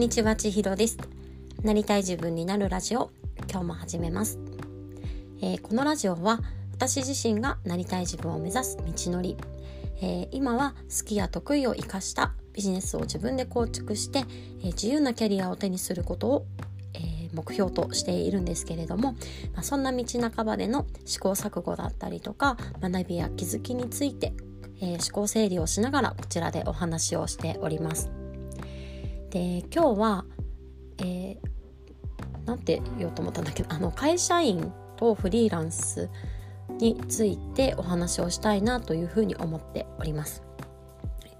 んにちは、ちひろです。なりたい自分になるラジオ、今日も始めます。えー、このラジオは、私自身がなりたい自分を目指す道のり、えー、今は好きや得意を生かしたビジネスを自分で構築して、えー、自由なキャリアを手にすることを、え目標としているんですけれども、まあ、そんな道半ばでの試行錯誤だったりとか学びや気づきについて、え思考整理をしながらこちらでお話をしております。で今日は、えー、て言おうと思ったんだけ？どあの会社員とフリーランスについてお話をしたいなというふうに思っております。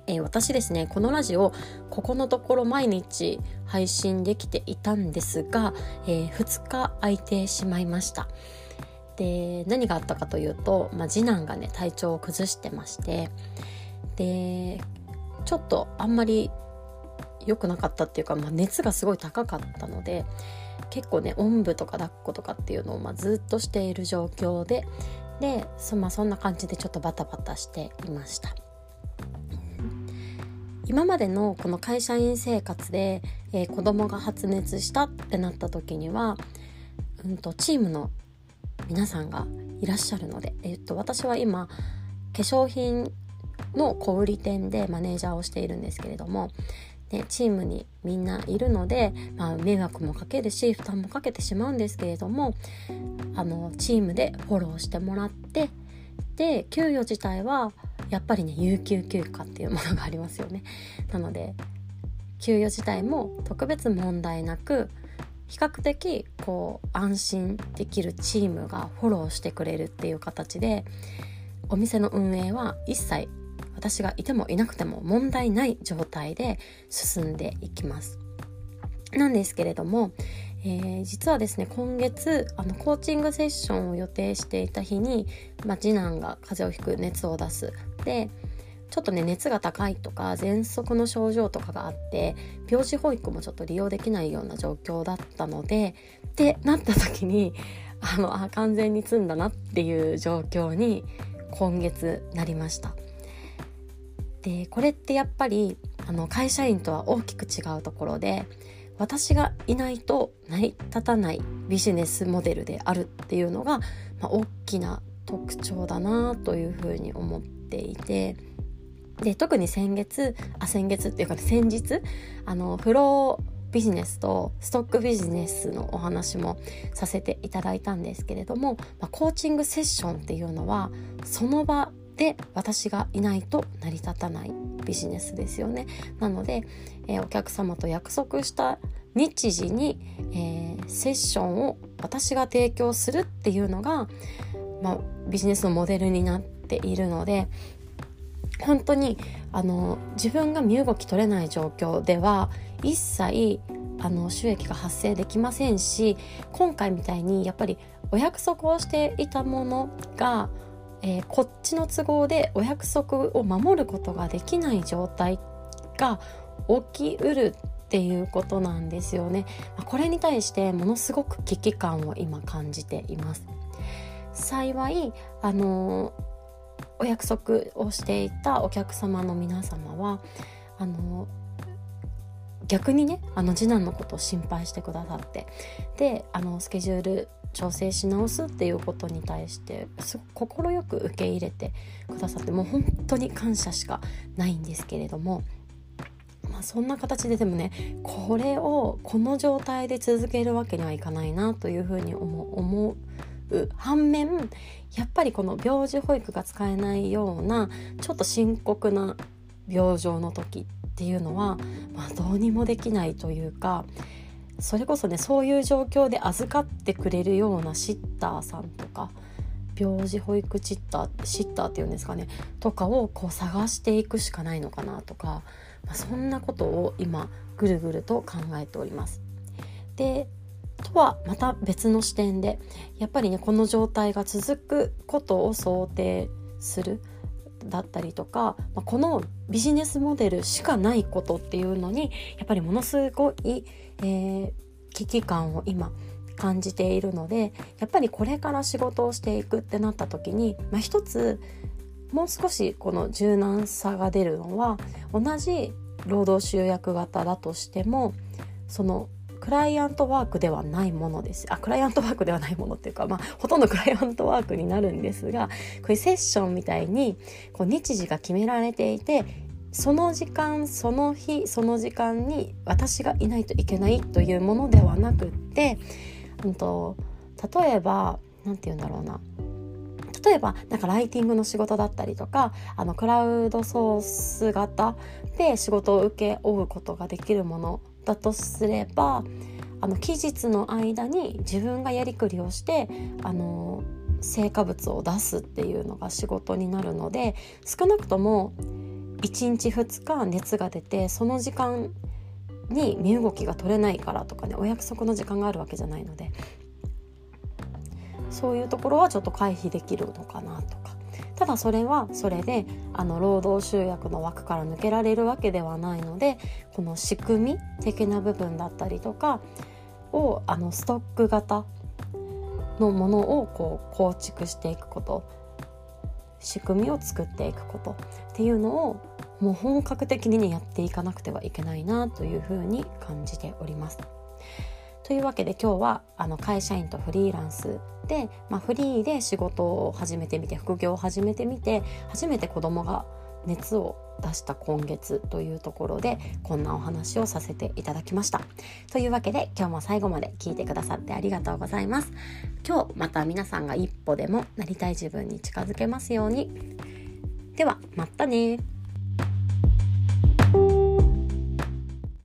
えー、私ですねこのラジオここのところ毎日配信できていたんですが、えー、2日空いてしまいました。で何があったかというと、まあ、次男がね体調を崩してましてでちょっとあんまり良くなかったっていうか、まあ、熱がすごい高かったので結構ねおんぶとか抱っことかっていうのをまあずっとしている状況ででそ,、まあ、そんな感じでちょっとバタバタしていました。今までのこの会社員生活で、えー、子供が発熱したってなった時には、うんと、チームの皆さんがいらっしゃるので、えー、っと、私は今化粧品の小売店でマネージャーをしているんですけれどもね、チームにみんないるので、まあ、迷惑もかけるし負担もかけてしまうんですけれどもあのチームでフォローしてもらってで給与自体はやっぱりね有給休暇っていうものがありますよね。なので給与自体も特別問題なく比較的こう安心できるチームがフォローしてくれるっていう形でお店の運営は一切私がいてもいなくても問題ない状態で進んでいきます。なんですけれども、えー、実はですね今月あのコーチングセッションを予定していた日に、まあ、次男が風邪をひく熱を出すでちょっとね熱が高いとか喘息の症状とかがあって病児保育もちょっと利用できないような状況だったのでってなった時にあのあ完全に済んだなっていう状況に今月なりました。でこれってやっぱりあの会社員とは大きく違うところで私がいないと成り立たないビジネスモデルであるっていうのが、まあ、大きな特徴だなというふうに思っていてで特に先月あ先月っていうか、先日あのフロービジネスとストックビジネスのお話もさせていただいたんですけれども、まあ、コーチングセッションっていうのはその場で私がいないと成り立たないビジネスですよね。なので、えー、お客様と約束した日時に、えー、セッションを私が提供するっていうのが、まあ、ビジネスのモデルになっているので本当にあの自分が身動き取れない状況では一切あの収益が発生できませんし今回みたいにやっぱりお約束をしていたものがえー、こっちの都合でお約束を守ることができない状態が起きうるっていうことなんですよね。これに対してものすごく危機感を今感じています。幸いあのお約束をしていたお客様の皆様はあの逆にねあの次男のことを心配してくださってであのスケジュール調整し直すっていうことに対してすごく快く受け入れてくださってもう本当に感謝しかないんですけれども。まあ、そんな形ででもねこれをこの状態で続けるわけにはいかないなというふうに思う反面やっぱりこの病児保育が使えないようなちょっと深刻な病状の時っていうのは、まあ、どうにもできないというかそれこそねそういう状況で預かってくれるようなシッターさんとか病児保育チッターシッターっていうんですかねとかをこう探していくしかないのかなとか、まあ、そんなことを今ぐるぐると考えております。でとはまた別の視点でやっぱりねこの状態が続くことを想定するだったりとか、まあ、このビジネスモデルしかないことっていうのにやっぱりものすごい、えー、危機感を今感じているのでやっぱりこれから仕事をしていくってなった時に、まあ、一つもう少しこの柔軟さが出るのは同じ労働集約型だとしてもそのクライアントワークではないものです。あクライアントワークではないものっていうか、まあ、ほとんどクライアントワークになるんですがこういうセッションみたいにこう日時が決められていてその時間その日その時間に私がいないといけないというものではなくって、うんと、例えば何て言うんだろうな。例えばなんかライティングの仕事だったりとかあのクラウドソース型で仕事を請け負うことができるものだとすればあの期日の間に自分がやりくりをしてあの成果物を出すっていうのが仕事になるので少なくとも1日2日熱が出てその時間に身動きが取れないからとかねお約束の時間があるわけじゃないのでそういうところはちょっと回避できるのかなとか。ただそれはそれであの労働集約の枠から抜けられるわけではないのでこの仕組み的な部分だったりとかをあのストック型のものをこう構築していくこと仕組みを作っていくことっていうのをもう本格的にねやっていかなくてはいけないなというふうに感じております。というわけで今日はあの会社員とフリーランスで、まあ、フリーで仕事を始めてみて副業を始めてみて初めて子供が熱を出した今月というところでこんなお話をさせていただきました。というわけで今日も最後まで聞いてくださってありがとうございます。今日また皆さんが一歩でもなりたい自分に近づけますように。ではまたね。